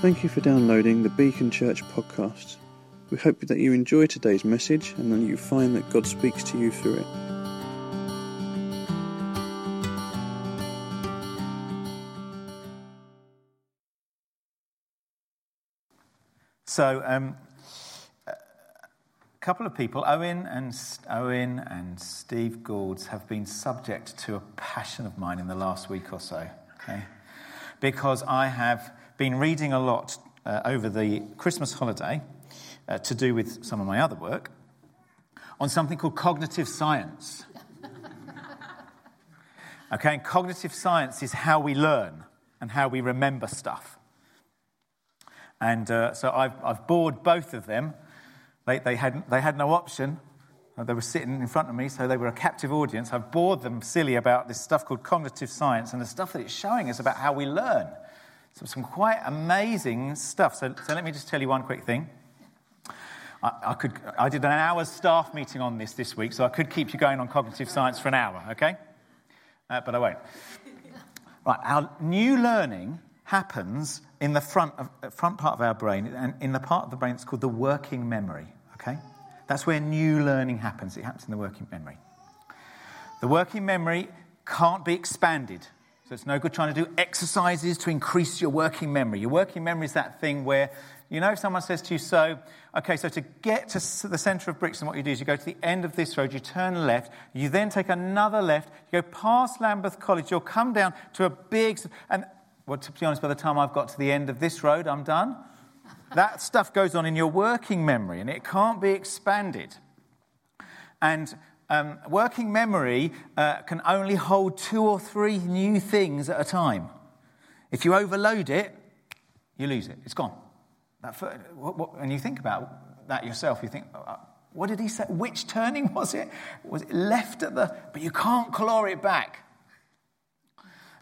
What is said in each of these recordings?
Thank you for downloading the Beacon Church podcast. We hope that you enjoy today's message and that you find that God speaks to you through it. So, um, a couple of people, Owen and Owen and Steve Goulds, have been subject to a passion of mine in the last week or so. Okay, because I have been reading a lot uh, over the Christmas holiday uh, to do with some of my other work on something called cognitive science. Okay, and cognitive science is how we learn and how we remember stuff. And uh, so I've, I've bored both of them. They, they, had, they had no option. Uh, They were sitting in front of me, so they were a captive audience. I've bored them silly about this stuff called cognitive science and the stuff that it's showing us about how we learn. So, some quite amazing stuff. So, so let me just tell you one quick thing. I, I, could, I did an hour's staff meeting on this this week, so I could keep you going on cognitive science for an hour, okay? Uh, but I won't. Right, our new learning happens in the front, of, uh, front part of our brain, and in the part of the brain it's called the working memory, okay? That's where new learning happens. It happens in the working memory. The working memory can't be expanded. So it's no good trying to do exercises to increase your working memory. Your working memory is that thing where, you know, if someone says to you, so, okay, so to get to the centre of Brixton, what you do is you go to the end of this road, you turn left, you then take another left, you go past Lambeth College, you'll come down to a big, and well, to be honest, by the time I've got to the end of this road, I'm done. That stuff goes on in your working memory and it can't be expanded. And um, working memory uh, can only hold two or three new things at a time. If you overload it, you lose it. It's gone. That, what, what, and you think about that yourself, you think, uh, what did he say? Which turning was it? Was it left at the. But you can't claw it back.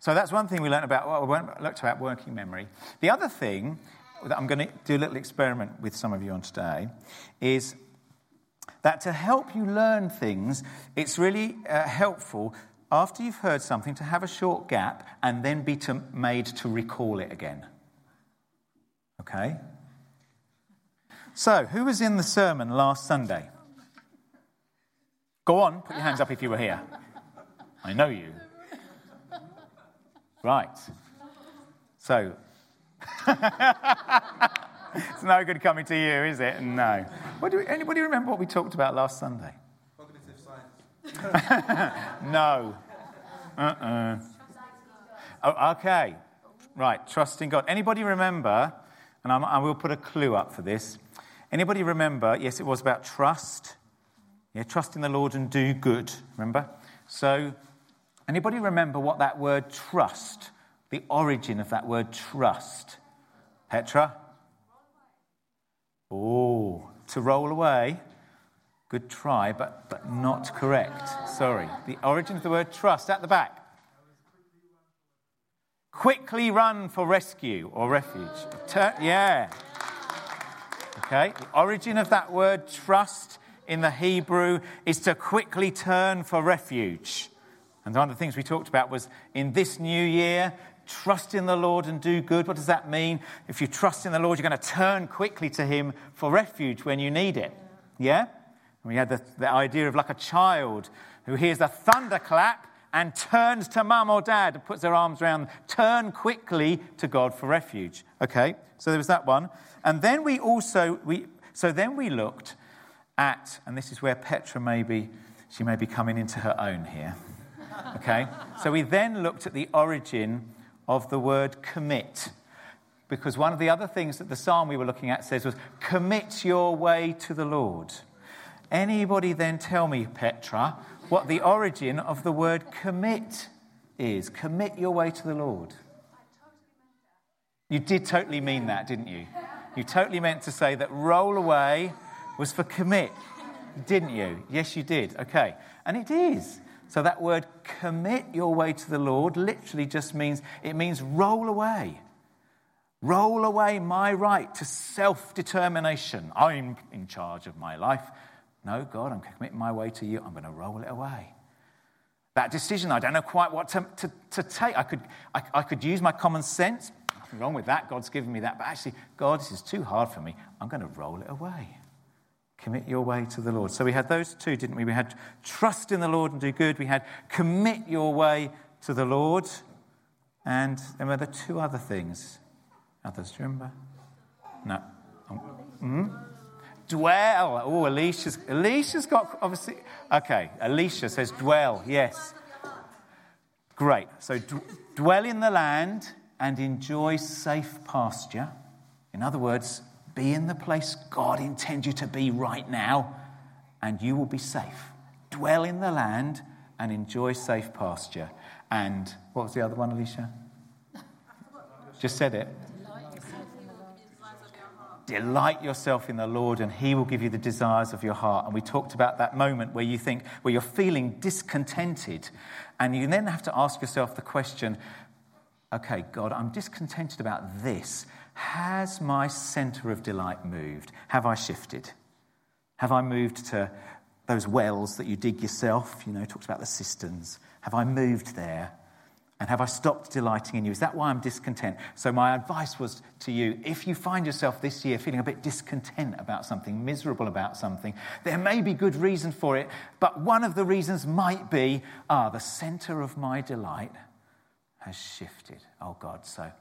So that's one thing we learned about, well, we looked about working memory. The other thing that I'm going to do a little experiment with some of you on today is that to help you learn things, it's really uh, helpful after you've heard something to have a short gap and then be to, made to recall it again. Okay? So, who was in the sermon last Sunday? Go on, put your hands up if you were here. I know you. Right. So, it's no good coming to you, is it? No. What do we, anybody remember what we talked about last Sunday? Cognitive science. no. Uh-uh. Oh, okay. Right, trusting God. Anybody remember, and I'm, I will put a clue up for this. Anybody remember, yes, it was about trust. Yeah, trust in the Lord and do good, remember? So, anybody remember what that word trust, the origin of that word trust? Petra? Oh, to roll away. Good try, but, but not correct. Sorry. The origin of the word trust at the back. Quickly run for rescue or refuge. Tur- yeah. Okay. The origin of that word trust in the Hebrew is to quickly turn for refuge. And one of the things we talked about was in this new year, trust in the Lord and do good. What does that mean? If you trust in the Lord, you're going to turn quickly to Him for refuge when you need it. Yeah? And we had the, the idea of like a child who hears a thunderclap and turns to mum or dad and puts their arms around, turn quickly to God for refuge. Okay, so there was that one. And then we also, we, so then we looked at, and this is where Petra may be, she may be coming into her own here. Okay, so we then looked at the origin of the word commit. Because one of the other things that the psalm we were looking at says was, commit your way to the Lord. Anybody then tell me, Petra, what the origin of the word commit is? Commit your way to the Lord. You did totally mean that, didn't you? You totally meant to say that roll away was for commit, didn't you? Yes, you did. Okay. And it is. So that word commit your way to the Lord literally just means it means roll away. Roll away my right to self determination. I'm in charge of my life. No, God, I'm committing my way to you. I'm going to roll it away. That decision, I don't know quite what to, to, to take. I could, I, I could use my common sense. nothing wrong with that. God's given me that. But actually, God, this is too hard for me. I'm going to roll it away. Commit your way to the Lord. So we had those two, didn't we? We had trust in the Lord and do good. We had commit your way to the Lord. And there were the two other things. Others, do you remember? No. Mm-hmm. Dwell. Oh, Alicia's, Alicia's got, obviously, okay, Alicia says dwell, yes. Great. So d- dwell in the land and enjoy safe pasture. In other words, be in the place God intends you to be right now, and you will be safe. Dwell in the land and enjoy safe pasture. And what was the other one, Alicia? Just said it. Delight yourself in the Lord, and He will give you the desires of your heart. And we talked about that moment where you think, where you're feeling discontented. And you then have to ask yourself the question okay, God, I'm discontented about this. Has my center of delight moved? Have I shifted? Have I moved to those wells that you dig yourself? You know, talked about the cisterns. Have I moved there? And have I stopped delighting in you? Is that why I'm discontent? So, my advice was to you if you find yourself this year feeling a bit discontent about something, miserable about something, there may be good reason for it, but one of the reasons might be ah, the center of my delight has shifted. Oh, God, so,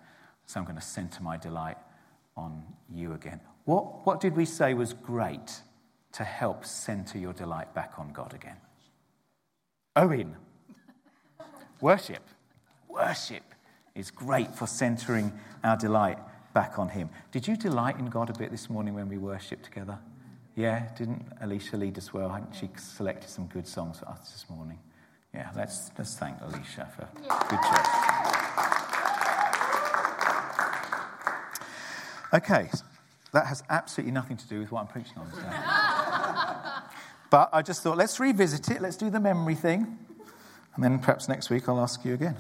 so I'm going to center my delight on you again. What, what did we say was great to help center your delight back on God again? Owen, worship. Worship is great for centering our delight back on Him. Did you delight in God a bit this morning when we worshiped together? Yeah, didn't Alicia lead us well? Hadn't she selected some good songs for us this morning? Yeah, let's, let's thank Alicia for good church. Okay, that has absolutely nothing to do with what I'm preaching on today. but I just thought, let's revisit it. Let's do the memory thing. And then perhaps next week I'll ask you again.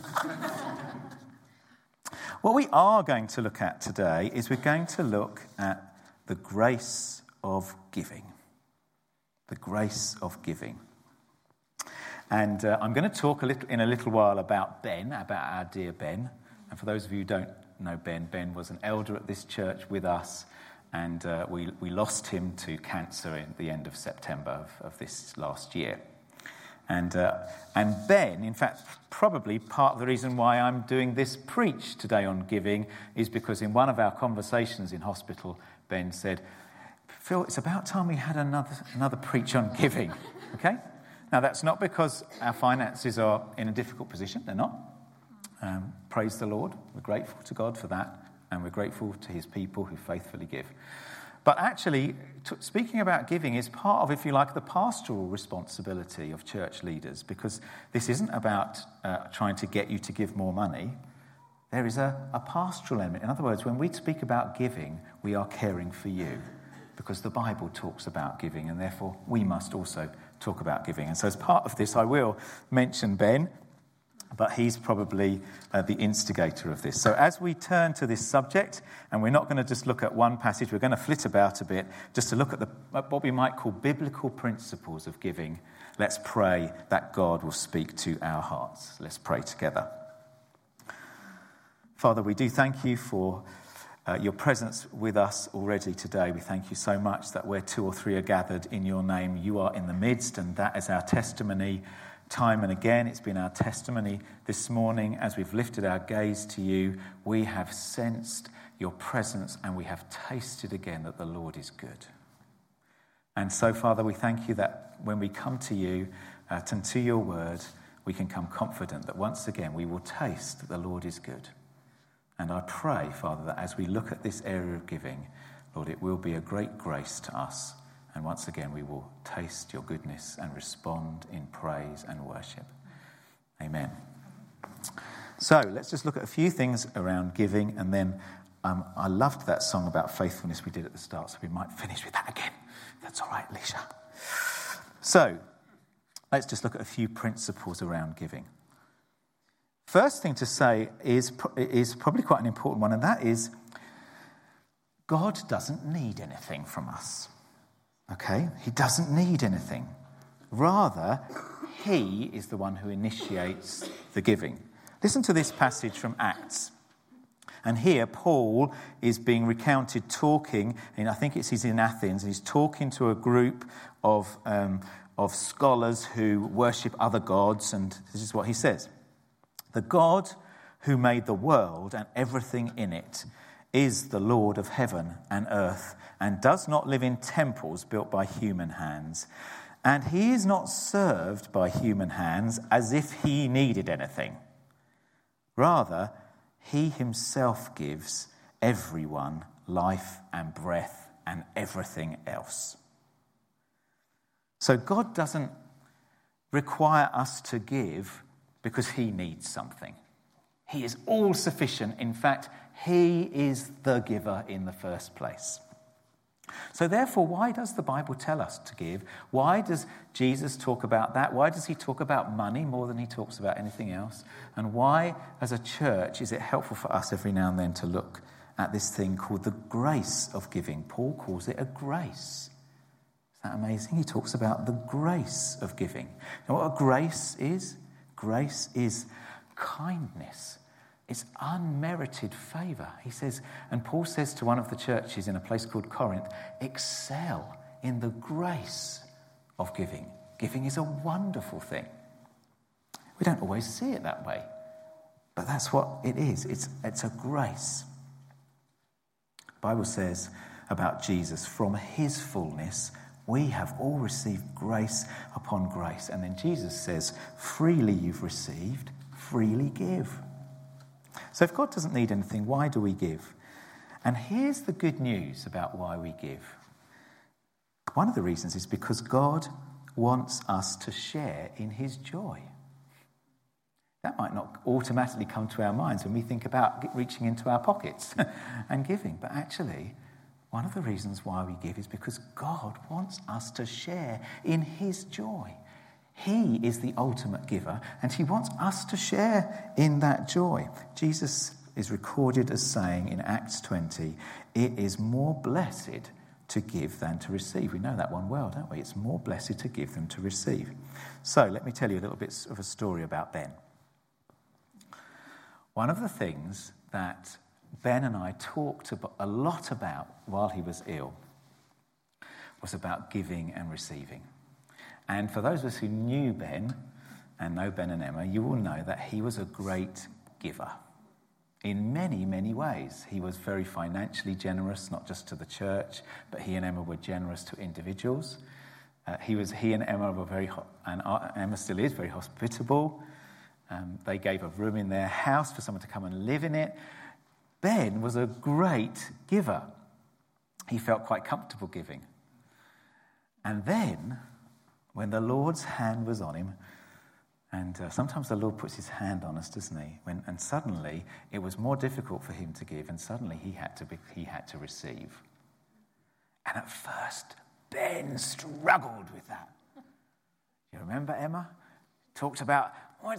what we are going to look at today is we're going to look at the grace of giving. The grace of giving. And uh, I'm going to talk a little, in a little while about Ben, about our dear Ben. And for those of you who don't know Ben, Ben was an elder at this church with us, and uh, we, we lost him to cancer at the end of September of, of this last year. And, uh, and Ben, in fact, probably part of the reason why I'm doing this preach today on giving is because in one of our conversations in hospital, Ben said, Phil, it's about time we had another, another preach on giving. Okay? Now, that's not because our finances are in a difficult position, they're not. Um, praise the Lord. We're grateful to God for that, and we're grateful to his people who faithfully give. But actually, t- speaking about giving is part of, if you like, the pastoral responsibility of church leaders, because this isn't about uh, trying to get you to give more money. There is a, a pastoral element. In other words, when we speak about giving, we are caring for you, because the Bible talks about giving, and therefore we must also talk about giving. And so, as part of this, I will mention Ben but he's probably uh, the instigator of this. So, as we turn to this subject, and we're not going to just look at one passage, we're going to flit about a bit just to look at, the, at what we might call biblical principles of giving. Let's pray that God will speak to our hearts. Let's pray together. Father, we do thank you for uh, your presence with us already today. We thank you so much that where two or three are gathered in your name, you are in the midst, and that is our testimony time and again. It's been our testimony this morning as we've lifted our gaze to you. We have sensed your presence and we have tasted again that the Lord is good. And so, Father, we thank you that when we come to you uh, and to your word, we can come confident that once again we will taste that the Lord is good. And I pray, Father, that as we look at this area of giving, Lord, it will be a great grace to us and once again, we will taste your goodness and respond in praise and worship. Amen. So let's just look at a few things around giving, and then um, I loved that song about faithfulness we did at the start, so we might finish with that again. That's all right, Alicia. So let's just look at a few principles around giving. First thing to say is, is probably quite an important one, and that is God doesn't need anything from us. Okay? He doesn't need anything. Rather, he is the one who initiates the giving. Listen to this passage from Acts. And here, Paul is being recounted talking, and I think it's he's in Athens, and he's talking to a group of, um, of scholars who worship other gods, and this is what he says The God who made the world and everything in it is the Lord of heaven and earth, and does not live in temples built by human hands. And he is not served by human hands as if he needed anything. Rather, he himself gives everyone life and breath and everything else. So God doesn't require us to give because he needs something. He is all sufficient. In fact, he is the giver in the first place. So, therefore, why does the Bible tell us to give? Why does Jesus talk about that? Why does he talk about money more than he talks about anything else? And why, as a church, is it helpful for us every now and then to look at this thing called the grace of giving? Paul calls it a grace. Is that amazing? He talks about the grace of giving. Now, what a grace is? Grace is kindness it's unmerited favor. He says, and Paul says to one of the churches in a place called Corinth, excel in the grace of giving. Giving is a wonderful thing. We don't always see it that way, but that's what it is. It's, it's a grace. The Bible says about Jesus, from his fullness, we have all received grace upon grace. And then Jesus says, freely you've received, freely give. So if God doesn't need anything, why do we give? And here's the good news about why we give. One of the reasons is because God wants us to share in his joy. That might not automatically come to our minds when we think about reaching into our pockets and giving, but actually, one of the reasons why we give is because God wants us to share in his joy. He is the ultimate giver, and he wants us to share in that joy. Jesus is recorded as saying in Acts 20, It is more blessed to give than to receive. We know that one well, don't we? It's more blessed to give than to receive. So let me tell you a little bit of a story about Ben. One of the things that Ben and I talked a lot about while he was ill was about giving and receiving. And for those of us who knew Ben and know Ben and Emma, you will know that he was a great giver in many, many ways. He was very financially generous, not just to the church, but he and Emma were generous to individuals. Uh, he, was, he and Emma were very, and Emma still is very hospitable. Um, they gave a room in their house for someone to come and live in it. Ben was a great giver. He felt quite comfortable giving. And then when the Lord's hand was on him, and uh, sometimes the Lord puts his hand on us, doesn't he? When, and suddenly it was more difficult for him to give, and suddenly he had to, be, he had to receive. And at first, Ben struggled with that. You remember Emma? Talked about, well,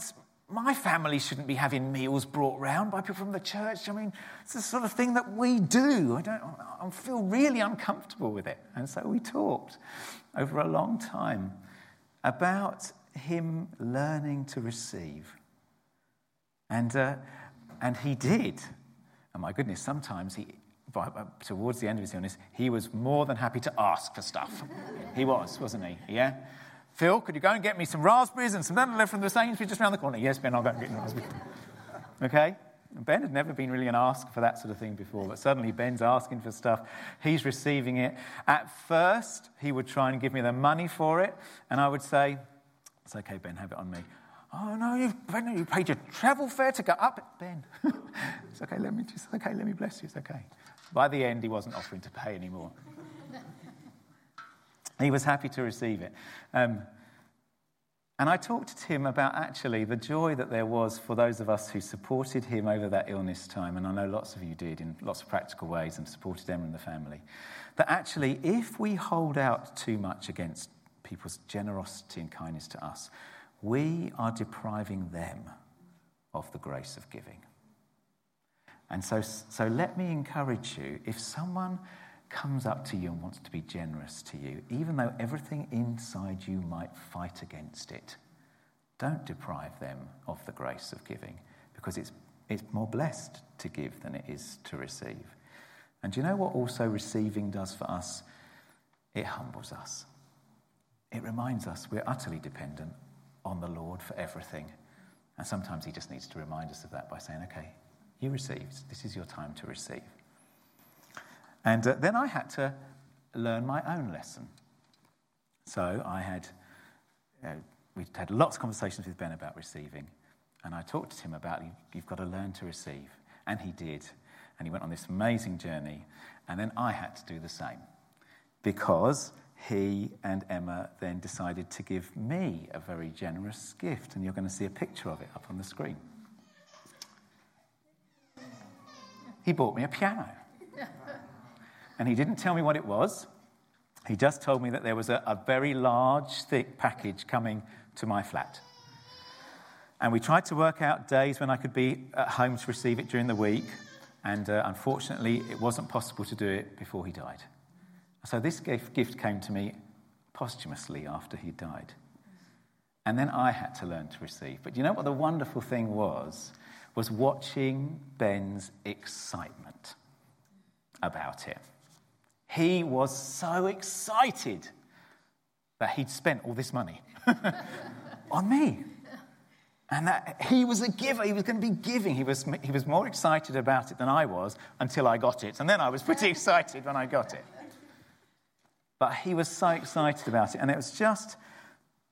my family shouldn't be having meals brought round by people from the church. I mean, it's the sort of thing that we do. I don't I feel really uncomfortable with it. And so we talked over a long time about him learning to receive. And, uh, and he did. And my goodness, sometimes he, towards the end of his illness, he was more than happy to ask for stuff. he was, wasn't he? Yeah? Phil, could you go and get me some raspberries and some banana from the Sainsbury's just around the corner? Yes, Ben, I'll go and get raspberries. Okay? Ben had never been really an ask for that sort of thing before, but suddenly Ben's asking for stuff. He's receiving it. At first, he would try and give me the money for it, and I would say, It's okay, Ben, have it on me. Oh, no, you've, ben, you paid your travel fare to go up. Ben, it's okay, let me just, okay, let me bless you, it's okay. By the end, he wasn't offering to pay anymore. he was happy to receive it. Um, and I talked to him about actually the joy that there was for those of us who supported him over that illness time. And I know lots of you did in lots of practical ways and supported them and the family. That actually, if we hold out too much against people's generosity and kindness to us, we are depriving them of the grace of giving. And so, so let me encourage you if someone comes up to you and wants to be generous to you, even though everything inside you might fight against it, don't deprive them of the grace of giving because it's It's more blessed to give than it is to receive. And do you know what also receiving does for us? It humbles us. It reminds us we're utterly dependent on the Lord for everything. And sometimes He just needs to remind us of that by saying, okay, you received. This is your time to receive. And uh, then I had to learn my own lesson. So I had, uh, we had lots of conversations with Ben about receiving. And I talked to him about you've got to learn to receive. And he did. And he went on this amazing journey. And then I had to do the same because he and Emma then decided to give me a very generous gift. And you're going to see a picture of it up on the screen. He bought me a piano. And he didn't tell me what it was. He just told me that there was a, a very large, thick package coming to my flat. And we tried to work out days when I could be at home to receive it during the week. And uh, unfortunately, it wasn't possible to do it before he died. So this gift came to me posthumously after he died. And then I had to learn to receive. But you know what the wonderful thing was? Was watching Ben's excitement about it. He was so excited that he'd spent all this money on me. And that he was a giver. He was going to be giving. He was, he was more excited about it than I was until I got it. And then I was pretty excited when I got it. But he was so excited about it. And it was just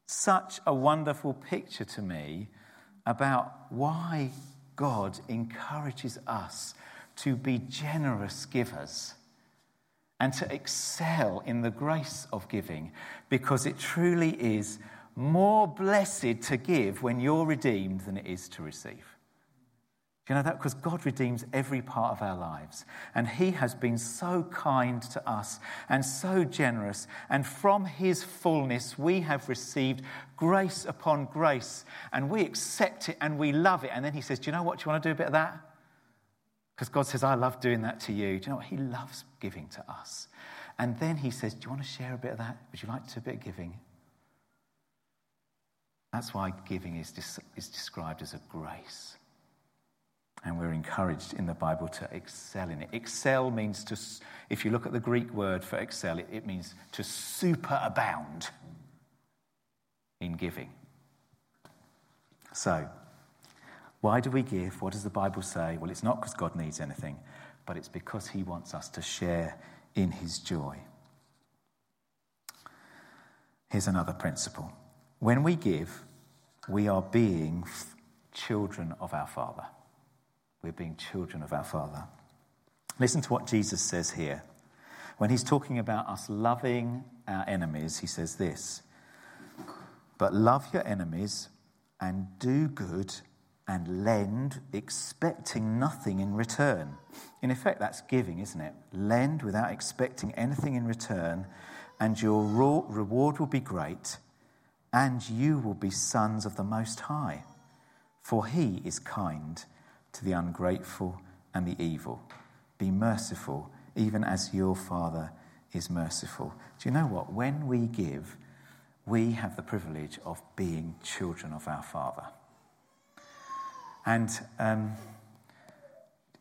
such a wonderful picture to me about why God encourages us to be generous givers and to excel in the grace of giving because it truly is more blessed to give when you're redeemed than it is to receive. Do you know that? Because God redeems every part of our lives. And He has been so kind to us and so generous. And from His fullness, we have received grace upon grace. And we accept it and we love it. And then He says, Do you know what? Do you want to do a bit of that? Because God says, I love doing that to you. Do you know what? He loves giving to us. And then He says, Do you want to share a bit of that? Would you like to do a bit of giving? That's why giving is, is described as a grace. And we're encouraged in the Bible to excel in it. Excel means to, if you look at the Greek word for excel, it, it means to superabound in giving. So, why do we give? What does the Bible say? Well, it's not because God needs anything, but it's because He wants us to share in His joy. Here's another principle when we give, we are being children of our Father. We're being children of our Father. Listen to what Jesus says here. When he's talking about us loving our enemies, he says this But love your enemies and do good and lend, expecting nothing in return. In effect, that's giving, isn't it? Lend without expecting anything in return, and your reward will be great, and you will be sons of the Most High. For he is kind to the ungrateful and the evil. Be merciful, even as your Father is merciful. Do you know what? When we give, we have the privilege of being children of our Father. And um,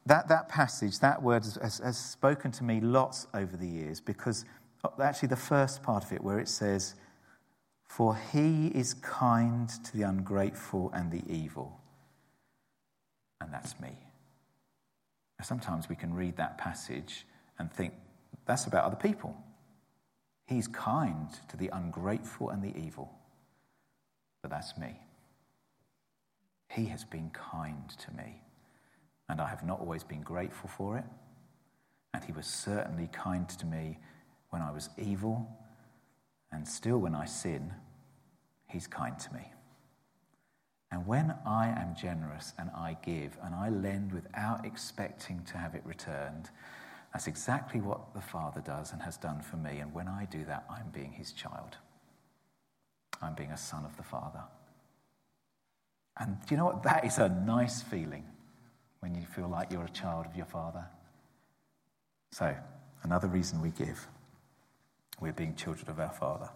that, that passage, that word has, has spoken to me lots over the years because uh, actually, the first part of it, where it says, For he is kind to the ungrateful and the evil and that's me. Sometimes we can read that passage and think that's about other people. He's kind to the ungrateful and the evil. But that's me. He has been kind to me. And I have not always been grateful for it. And He was certainly kind to me when I was evil. And still, when I sin, He's kind to me. And when I am generous and I give and I lend without expecting to have it returned, that's exactly what the Father does and has done for me. And when I do that, I'm being his child. I'm being a son of the Father. And do you know what? That is a nice feeling when you feel like you're a child of your Father. So, another reason we give. We're being children of our Father.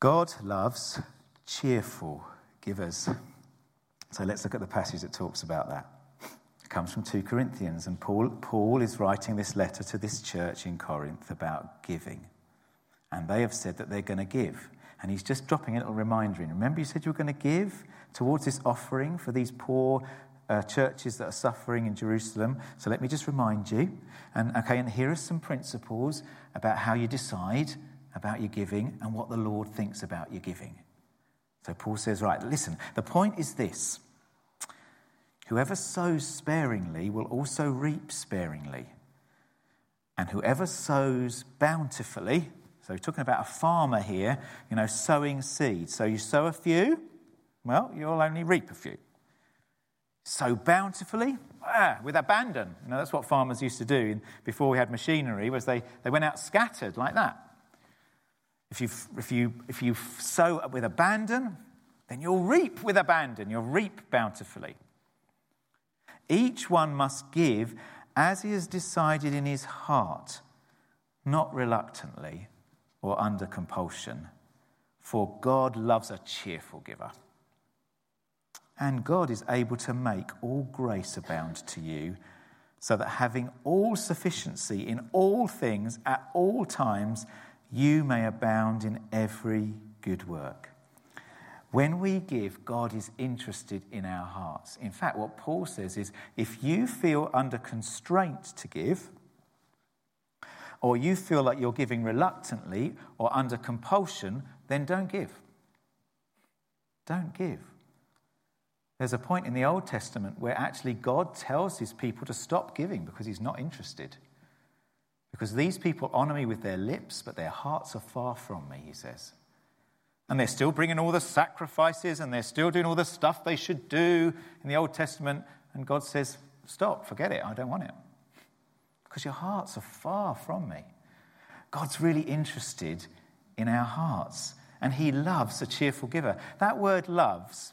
God loves cheerful givers. So let's look at the passage that talks about that. It comes from 2 Corinthians, and Paul, Paul is writing this letter to this church in Corinth about giving. And they have said that they're going to give. And he's just dropping a little reminder in. Remember, you said you were going to give towards this offering for these poor uh, churches that are suffering in Jerusalem. So let me just remind you. And okay, and here are some principles about how you decide about your giving and what the Lord thinks about your giving. So Paul says, right, listen, the point is this whoever sows sparingly will also reap sparingly. And whoever sows bountifully, so we're talking about a farmer here, you know, sowing seeds. So you sow a few, well, you'll only reap a few. Sow bountifully, ah, with abandon. You know, that's what farmers used to do before we had machinery, was they, they went out scattered like that. If you, if, you, if you sow with abandon, then you'll reap with abandon. You'll reap bountifully. Each one must give as he has decided in his heart, not reluctantly or under compulsion, for God loves a cheerful giver. And God is able to make all grace abound to you, so that having all sufficiency in all things at all times, you may abound in every good work. When we give, God is interested in our hearts. In fact, what Paul says is if you feel under constraint to give, or you feel like you're giving reluctantly or under compulsion, then don't give. Don't give. There's a point in the Old Testament where actually God tells his people to stop giving because he's not interested. Because these people honor me with their lips, but their hearts are far from me, he says. And they're still bringing all the sacrifices and they're still doing all the stuff they should do in the Old Testament. And God says, Stop, forget it, I don't want it. Because your hearts are far from me. God's really interested in our hearts, and He loves a cheerful giver. That word loves,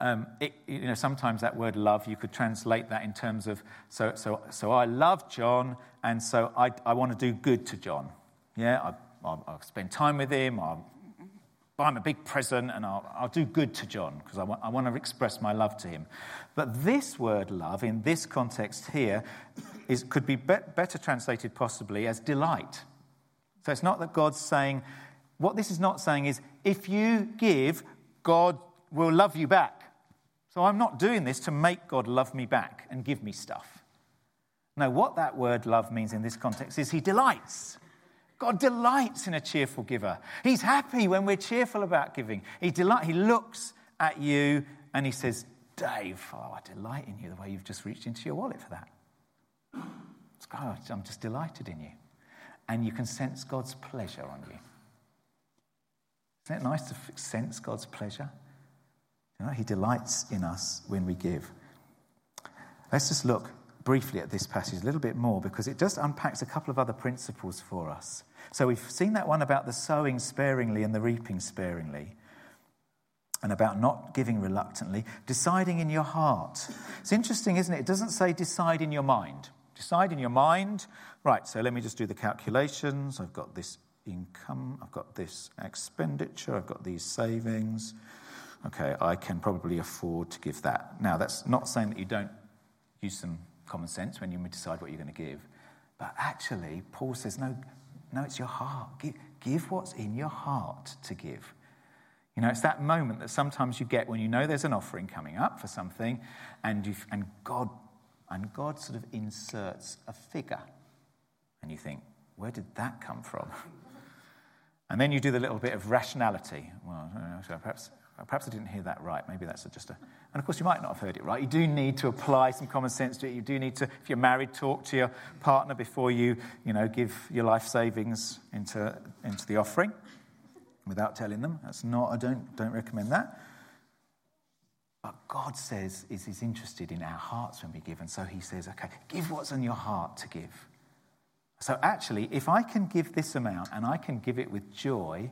um, it, you know, sometimes that word love, you could translate that in terms of, so, so, so I love John, and so I, I want to do good to John. Yeah, I, I'll, I'll spend time with him, I'll buy him a big present, and I'll, I'll do good to John because I want, I want to express my love to him. But this word love, in this context here, is, could be, be better translated possibly as delight. So it's not that God's saying, what this is not saying is, if you give, God will love you back. So I'm not doing this to make God love me back and give me stuff. No, what that word love means in this context is he delights. God delights in a cheerful giver. He's happy when we're cheerful about giving. He, delight, he looks at you and he says, Dave, oh, I delight in you the way you've just reached into your wallet for that. God, I'm just delighted in you. And you can sense God's pleasure on you. Isn't it nice to sense God's pleasure? You know, he delights in us when we give. Let's just look briefly at this passage a little bit more because it just unpacks a couple of other principles for us. So we've seen that one about the sowing sparingly and the reaping sparingly, and about not giving reluctantly, deciding in your heart. It's interesting, isn't it? It doesn't say decide in your mind. Decide in your mind, right, so let me just do the calculations. I've got this income, I've got this expenditure, I've got these savings. Okay, I can probably afford to give that. Now, that's not saying that you don't use some common sense when you decide what you're going to give. But actually, Paul says, no, no, it's your heart. Give, give what's in your heart to give. You know, it's that moment that sometimes you get when you know there's an offering coming up for something, and, you and God and God sort of inserts a figure, and you think, where did that come from? And then you do the little bit of rationality. Well, so perhaps Perhaps I didn't hear that right. Maybe that's just a. And of course, you might not have heard it right. You do need to apply some common sense to it. You do need to, if you're married, talk to your partner before you, you know, give your life savings into, into the offering without telling them. That's not, I don't, don't recommend that. But God says is He's interested in our hearts when we give. And so He says, okay, give what's in your heart to give. So actually, if I can give this amount and I can give it with joy,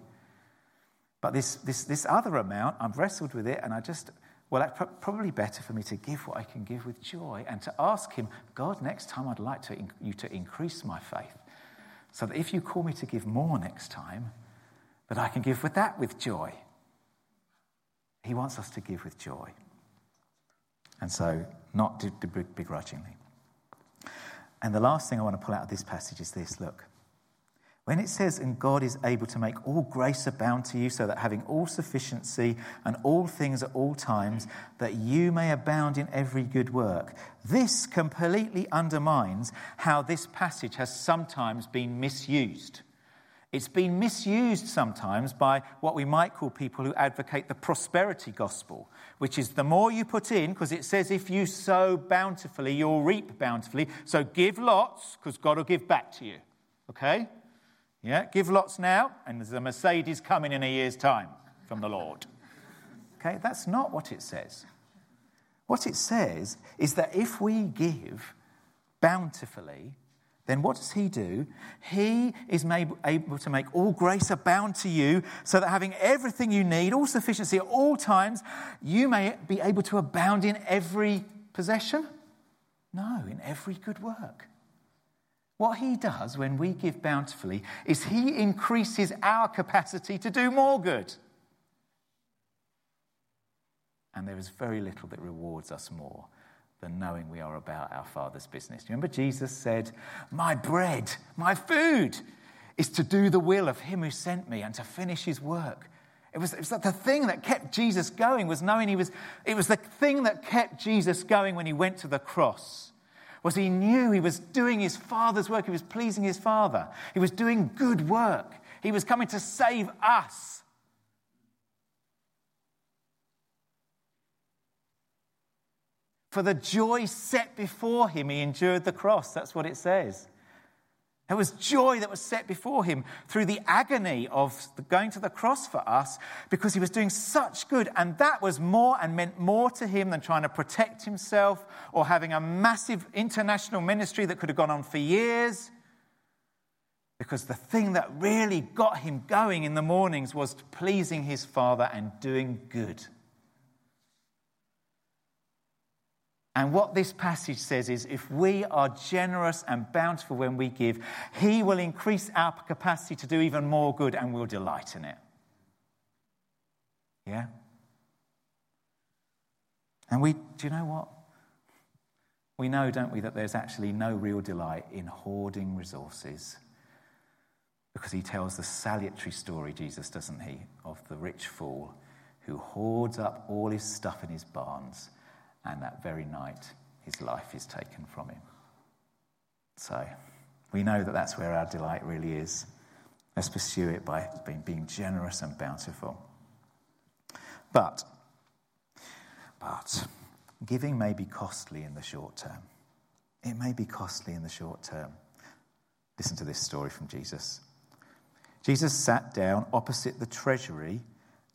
but this, this, this other amount, I've wrestled with it and I just, well, it's probably better for me to give what I can give with joy and to ask Him, God, next time I'd like to, you to increase my faith. So that if you call me to give more next time, that I can give with that with joy. He wants us to give with joy. And so, not begrudgingly. And the last thing I want to pull out of this passage is this look. When it says, and God is able to make all grace abound to you, so that having all sufficiency and all things at all times, that you may abound in every good work, this completely undermines how this passage has sometimes been misused. It's been misused sometimes by what we might call people who advocate the prosperity gospel, which is the more you put in, because it says if you sow bountifully, you'll reap bountifully. So give lots, because God will give back to you. Okay? Yeah, give lots now, and there's a Mercedes coming in a year's time from the Lord. Okay, that's not what it says. What it says is that if we give bountifully, then what does he do? He is able to make all grace abound to you, so that having everything you need, all sufficiency at all times, you may be able to abound in every possession? No, in every good work. What he does when we give bountifully is he increases our capacity to do more good. And there is very little that rewards us more than knowing we are about our Father's business. Remember, Jesus said, My bread, my food is to do the will of him who sent me and to finish his work. It was, it was the thing that kept Jesus going was knowing he was, it was the thing that kept Jesus going when he went to the cross was he knew he was doing his father's work. He was pleasing his father. He was doing good work. He was coming to save us. For the joy set before him, he endured the cross. That's what it says. There was joy that was set before him through the agony of going to the cross for us because he was doing such good. And that was more and meant more to him than trying to protect himself or having a massive international ministry that could have gone on for years. Because the thing that really got him going in the mornings was pleasing his father and doing good. And what this passage says is if we are generous and bountiful when we give, He will increase our capacity to do even more good and we'll delight in it. Yeah? And we, do you know what? We know, don't we, that there's actually no real delight in hoarding resources. Because he tells the salutary story, Jesus, doesn't he, of the rich fool who hoards up all his stuff in his barns and that very night his life is taken from him. So we know that that's where our delight really is. Let's pursue it by being generous and bountiful. But, but, giving may be costly in the short term. It may be costly in the short term. Listen to this story from Jesus. Jesus sat down opposite the treasury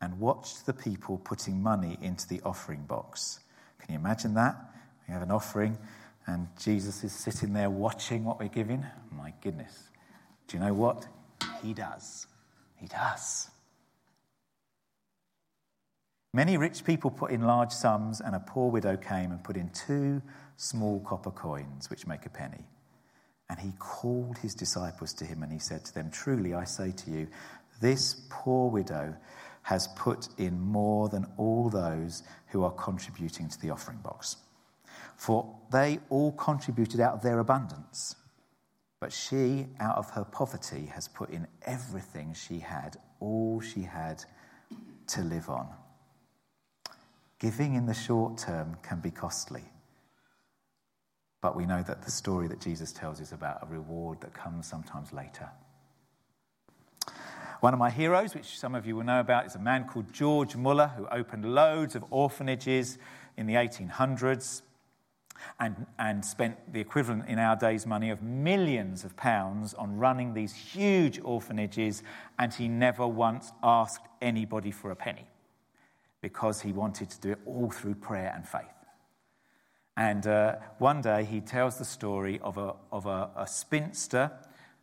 and watched the people putting money into the offering box. Can you imagine that? We have an offering, and Jesus is sitting there watching what we're giving. My goodness. Do you know what? He does. He does. Many rich people put in large sums, and a poor widow came and put in two small copper coins, which make a penny. And he called his disciples to him, and he said to them, Truly I say to you, this poor widow has put in more than all those who are contributing to the offering box. For they all contributed out of their abundance. But she, out of her poverty, has put in everything she had, all she had to live on. Giving in the short term can be costly. But we know that the story that Jesus tells is about a reward that comes sometimes later. One of my heroes, which some of you will know about, is a man called George Muller, who opened loads of orphanages in the 1800s and, and spent the equivalent in our days money of millions of pounds on running these huge orphanages, and he never once asked anybody for a penny because he wanted to do it all through prayer and faith. And uh, one day he tells the story of a, of a, a spinster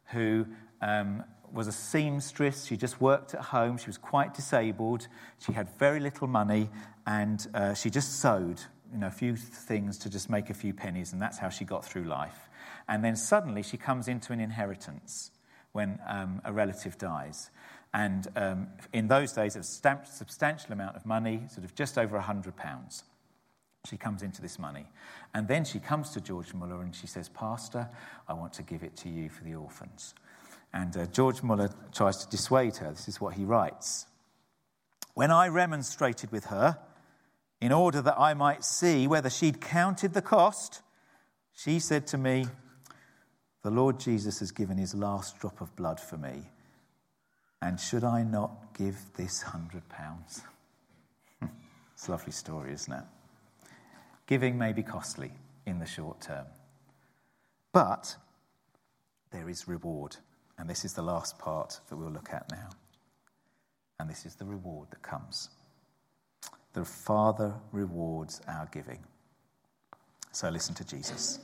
who um, was a seamstress. She just worked at home. She was quite disabled. She had very little money, and uh, she just sewed you know, a few things to just make a few pennies, and that's how she got through life. And then suddenly she comes into an inheritance when um, a relative dies. And um, in those days, a substantial amount of money, sort of just over £100. She comes into this money. And then she comes to George Muller and she says, Pastor, I want to give it to you for the orphans. And uh, George Muller tries to dissuade her. This is what he writes When I remonstrated with her, in order that I might see whether she'd counted the cost, she said to me, The Lord Jesus has given his last drop of blood for me. And should I not give this hundred pounds? it's a lovely story, isn't it? Giving may be costly in the short term, but there is reward. And this is the last part that we'll look at now. And this is the reward that comes. The Father rewards our giving. So listen to Jesus.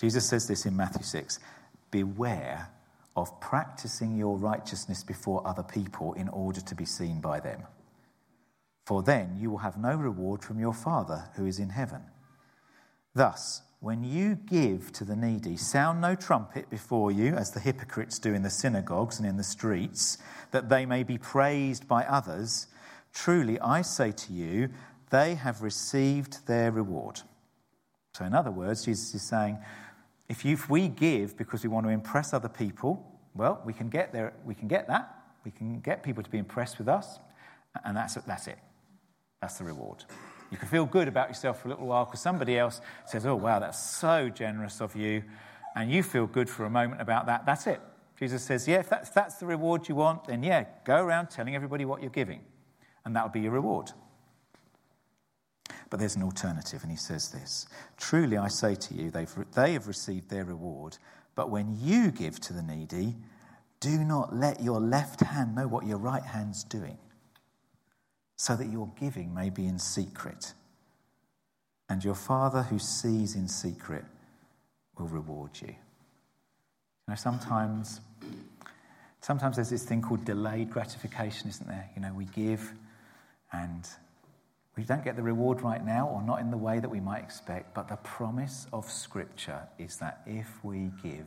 Jesus says this in Matthew 6 Beware of practicing your righteousness before other people in order to be seen by them. For then you will have no reward from your Father who is in heaven. Thus, when you give to the needy, sound no trumpet before you, as the hypocrites do in the synagogues and in the streets, that they may be praised by others. Truly, I say to you, they have received their reward. So, in other words, Jesus is saying, if, you, if we give because we want to impress other people, well, we can get there. We can get that. We can get people to be impressed with us, and that's, that's it. That's the reward. You can feel good about yourself for a little while because somebody else says, Oh, wow, that's so generous of you. And you feel good for a moment about that. That's it. Jesus says, Yeah, if that's, that's the reward you want, then yeah, go around telling everybody what you're giving. And that'll be your reward. But there's an alternative, and he says this Truly I say to you, they've, they have received their reward, but when you give to the needy, do not let your left hand know what your right hand's doing, so that your giving may be in secret. And your Father who sees in secret will reward you. You know, sometimes, sometimes there's this thing called delayed gratification, isn't there? You know, we give and we don't get the reward right now, or not in the way that we might expect, but the promise of Scripture is that if we give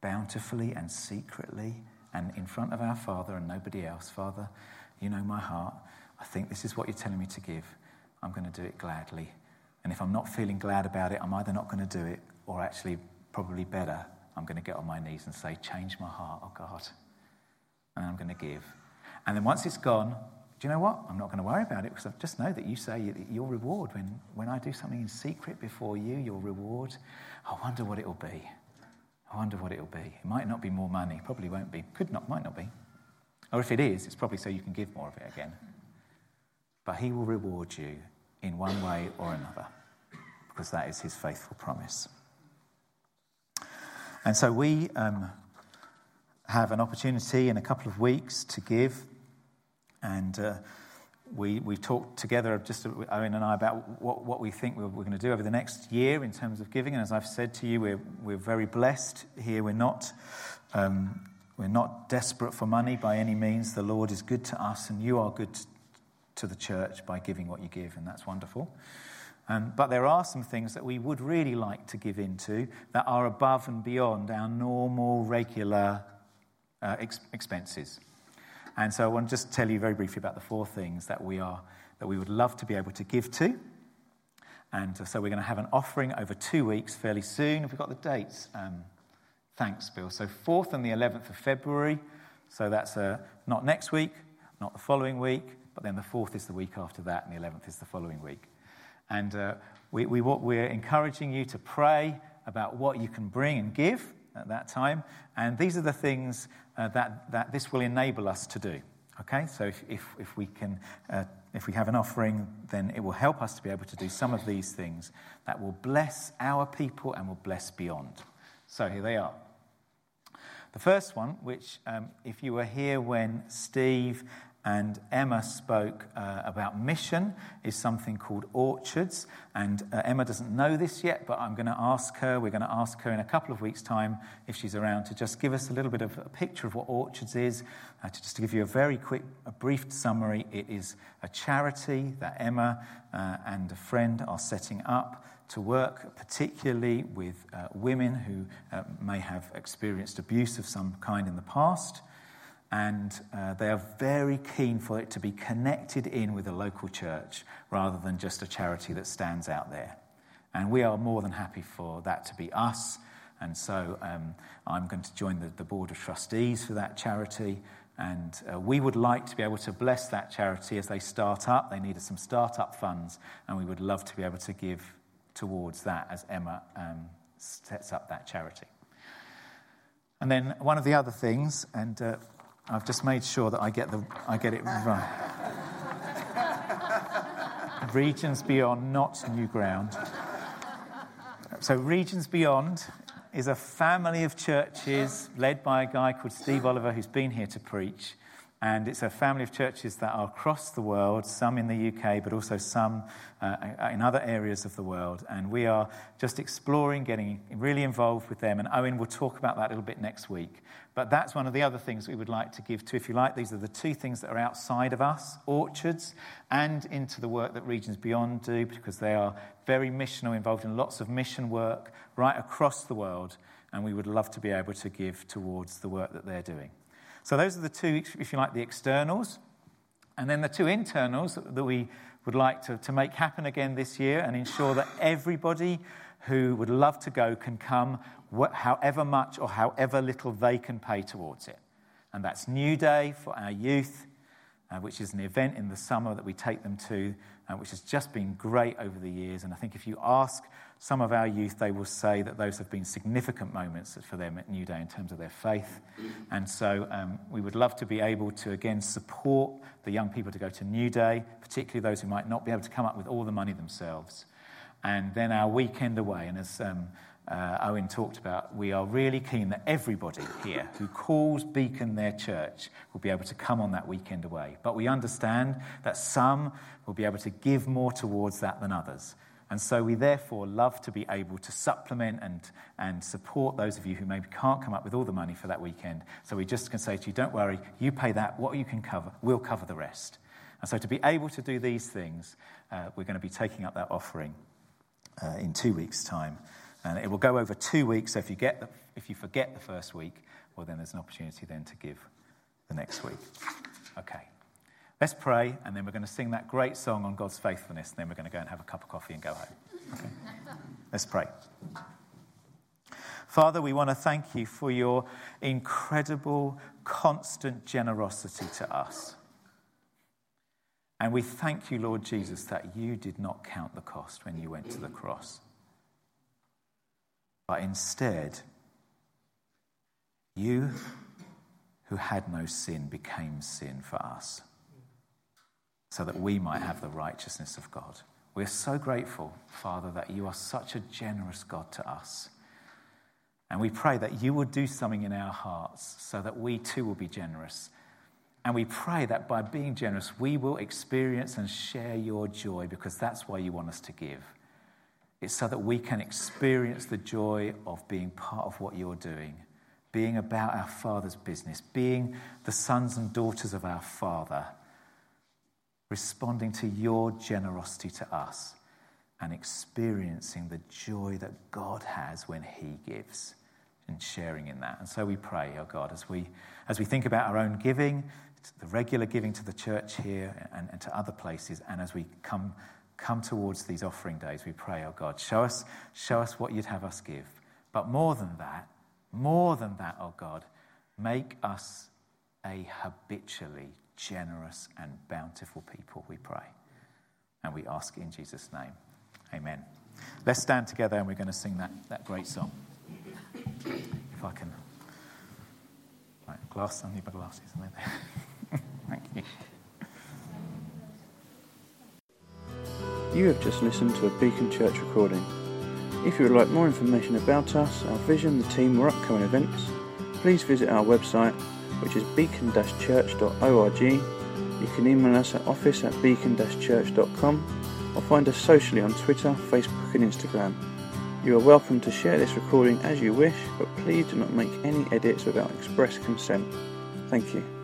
bountifully and secretly and in front of our Father and nobody else, Father, you know my heart, I think this is what you're telling me to give. I'm going to do it gladly. And if I'm not feeling glad about it, I'm either not going to do it, or actually, probably better, I'm going to get on my knees and say, Change my heart, oh God. And I'm going to give. And then once it's gone, do you know what? I'm not going to worry about it because I just know that you say your reward when, when I do something in secret before you, your reward. I wonder what it'll be. I wonder what it'll be. It might not be more money. Probably won't be. Could not, might not be. Or if it is, it's probably so you can give more of it again. But he will reward you in one way or another because that is his faithful promise. And so we um, have an opportunity in a couple of weeks to give and uh, we, we talked together, just Owen and I, about what, what we think we're, we're going to do over the next year in terms of giving. And as I've said to you, we're, we're very blessed here. We're not, um, we're not desperate for money by any means. The Lord is good to us, and you are good to the church by giving what you give, and that's wonderful. Um, but there are some things that we would really like to give into that are above and beyond our normal, regular uh, ex- expenses. And so I want to just tell you very briefly about the four things that we are that we would love to be able to give to. And so we're going to have an offering over two weeks fairly soon. Have we got the dates? Um, thanks, Bill. So 4th and the 11th of February. So that's uh, not next week, not the following week, but then the 4th is the week after that, and the 11th is the following week. And uh, we, we, we're encouraging you to pray about what you can bring and give at that time. And these are the things uh, that, that this will enable us to do. Okay, so if, if, if, we can, uh, if we have an offering, then it will help us to be able to do some of these things that will bless our people and will bless beyond. So here they are. The first one, which, um, if you were here when Steve and Emma spoke uh, about mission, is something called Orchards. And uh, Emma doesn't know this yet, but I'm going to ask her, we're going to ask her in a couple of weeks' time, if she's around, to just give us a little bit of a picture of what Orchards is. Uh, to just to give you a very quick, a brief summary, it is a charity that Emma uh, and a friend are setting up to work particularly with uh, women who uh, may have experienced abuse of some kind in the past and uh, they are very keen for it to be connected in with a local church rather than just a charity that stands out there. And we are more than happy for that to be us. And so um, I'm going to join the, the, board of trustees for that charity. And uh, we would like to be able to bless that charity as they start up. They needed some start-up funds, and we would love to be able to give towards that as Emma um, sets up that charity. And then one of the other things, and uh, I've just made sure that I get, the, I get it right. Regions Beyond, not new ground. So, Regions Beyond is a family of churches led by a guy called Steve Oliver who's been here to preach. And it's a family of churches that are across the world, some in the UK, but also some uh, in other areas of the world. And we are just exploring, getting really involved with them. And Owen will talk about that a little bit next week. But that's one of the other things we would like to give to, if you like. These are the two things that are outside of us orchards and into the work that Regions Beyond do, because they are very missional, involved in lots of mission work right across the world. And we would love to be able to give towards the work that they're doing. So those are the two, if you like, the externals. And then the two internals that we would like to, to make happen again this year and ensure that everybody who would love to go can come however much or however little they can pay towards it. And that's New Day for our youth, uh, which is an event in the summer that we take them to, uh, which has just been great over the years. And I think if you ask some of our youth, they will say that those have been significant moments for them at New Day in terms of their faith. And so um, we would love to be able to, again, support the young people to go to New Day, particularly those who might not be able to come up with all the money themselves. And then our weekend away. And as um, uh, Owen talked about, we are really keen that everybody here who calls Beacon their church will be able to come on that weekend away. But we understand that some will be able to give more towards that than others. And so we therefore love to be able to supplement and, and support those of you who maybe can't come up with all the money for that weekend. So we just can say to you, don't worry, you pay that, what you can cover, we'll cover the rest. And so to be able to do these things, uh, we're going to be taking up that offering uh, in two weeks' time. And it will go over two weeks, so if you, get the, if you forget the first week, well, then there's an opportunity then to give the next week. Okay. Let's pray, and then we're going to sing that great song on God's faithfulness, and then we're going to go and have a cup of coffee and go home. Okay? Let's pray. Father, we want to thank you for your incredible, constant generosity to us. And we thank you, Lord Jesus, that you did not count the cost when you went to the cross. But instead, you who had no sin became sin for us so that we might have the righteousness of God. We're so grateful, Father, that you are such a generous God to us. And we pray that you will do something in our hearts so that we too will be generous. And we pray that by being generous, we will experience and share your joy because that's why you want us to give. It's so that we can experience the joy of being part of what you're doing, being about our Father's business, being the sons and daughters of our Father responding to your generosity to us and experiencing the joy that God has when He gives and sharing in that. And so we pray, oh God, as we, as we think about our own giving, the regular giving to the church here and, and to other places, and as we come, come towards these offering days, we pray, oh God, show us, show us what you'd have us give. But more than that, more than that, oh God, make us a habitually generous and bountiful people, we pray. And we ask in Jesus' name. Amen. Let's stand together and we're going to sing that, that great song. If I can. Right, glass, I need my glasses. Thank you. You have just listened to a Beacon Church recording. If you would like more information about us, our vision, the team, or upcoming events, please visit our website which is beacon-church.org. You can email us at office at beacon-church.com or find us socially on Twitter, Facebook and Instagram. You are welcome to share this recording as you wish, but please do not make any edits without express consent. Thank you.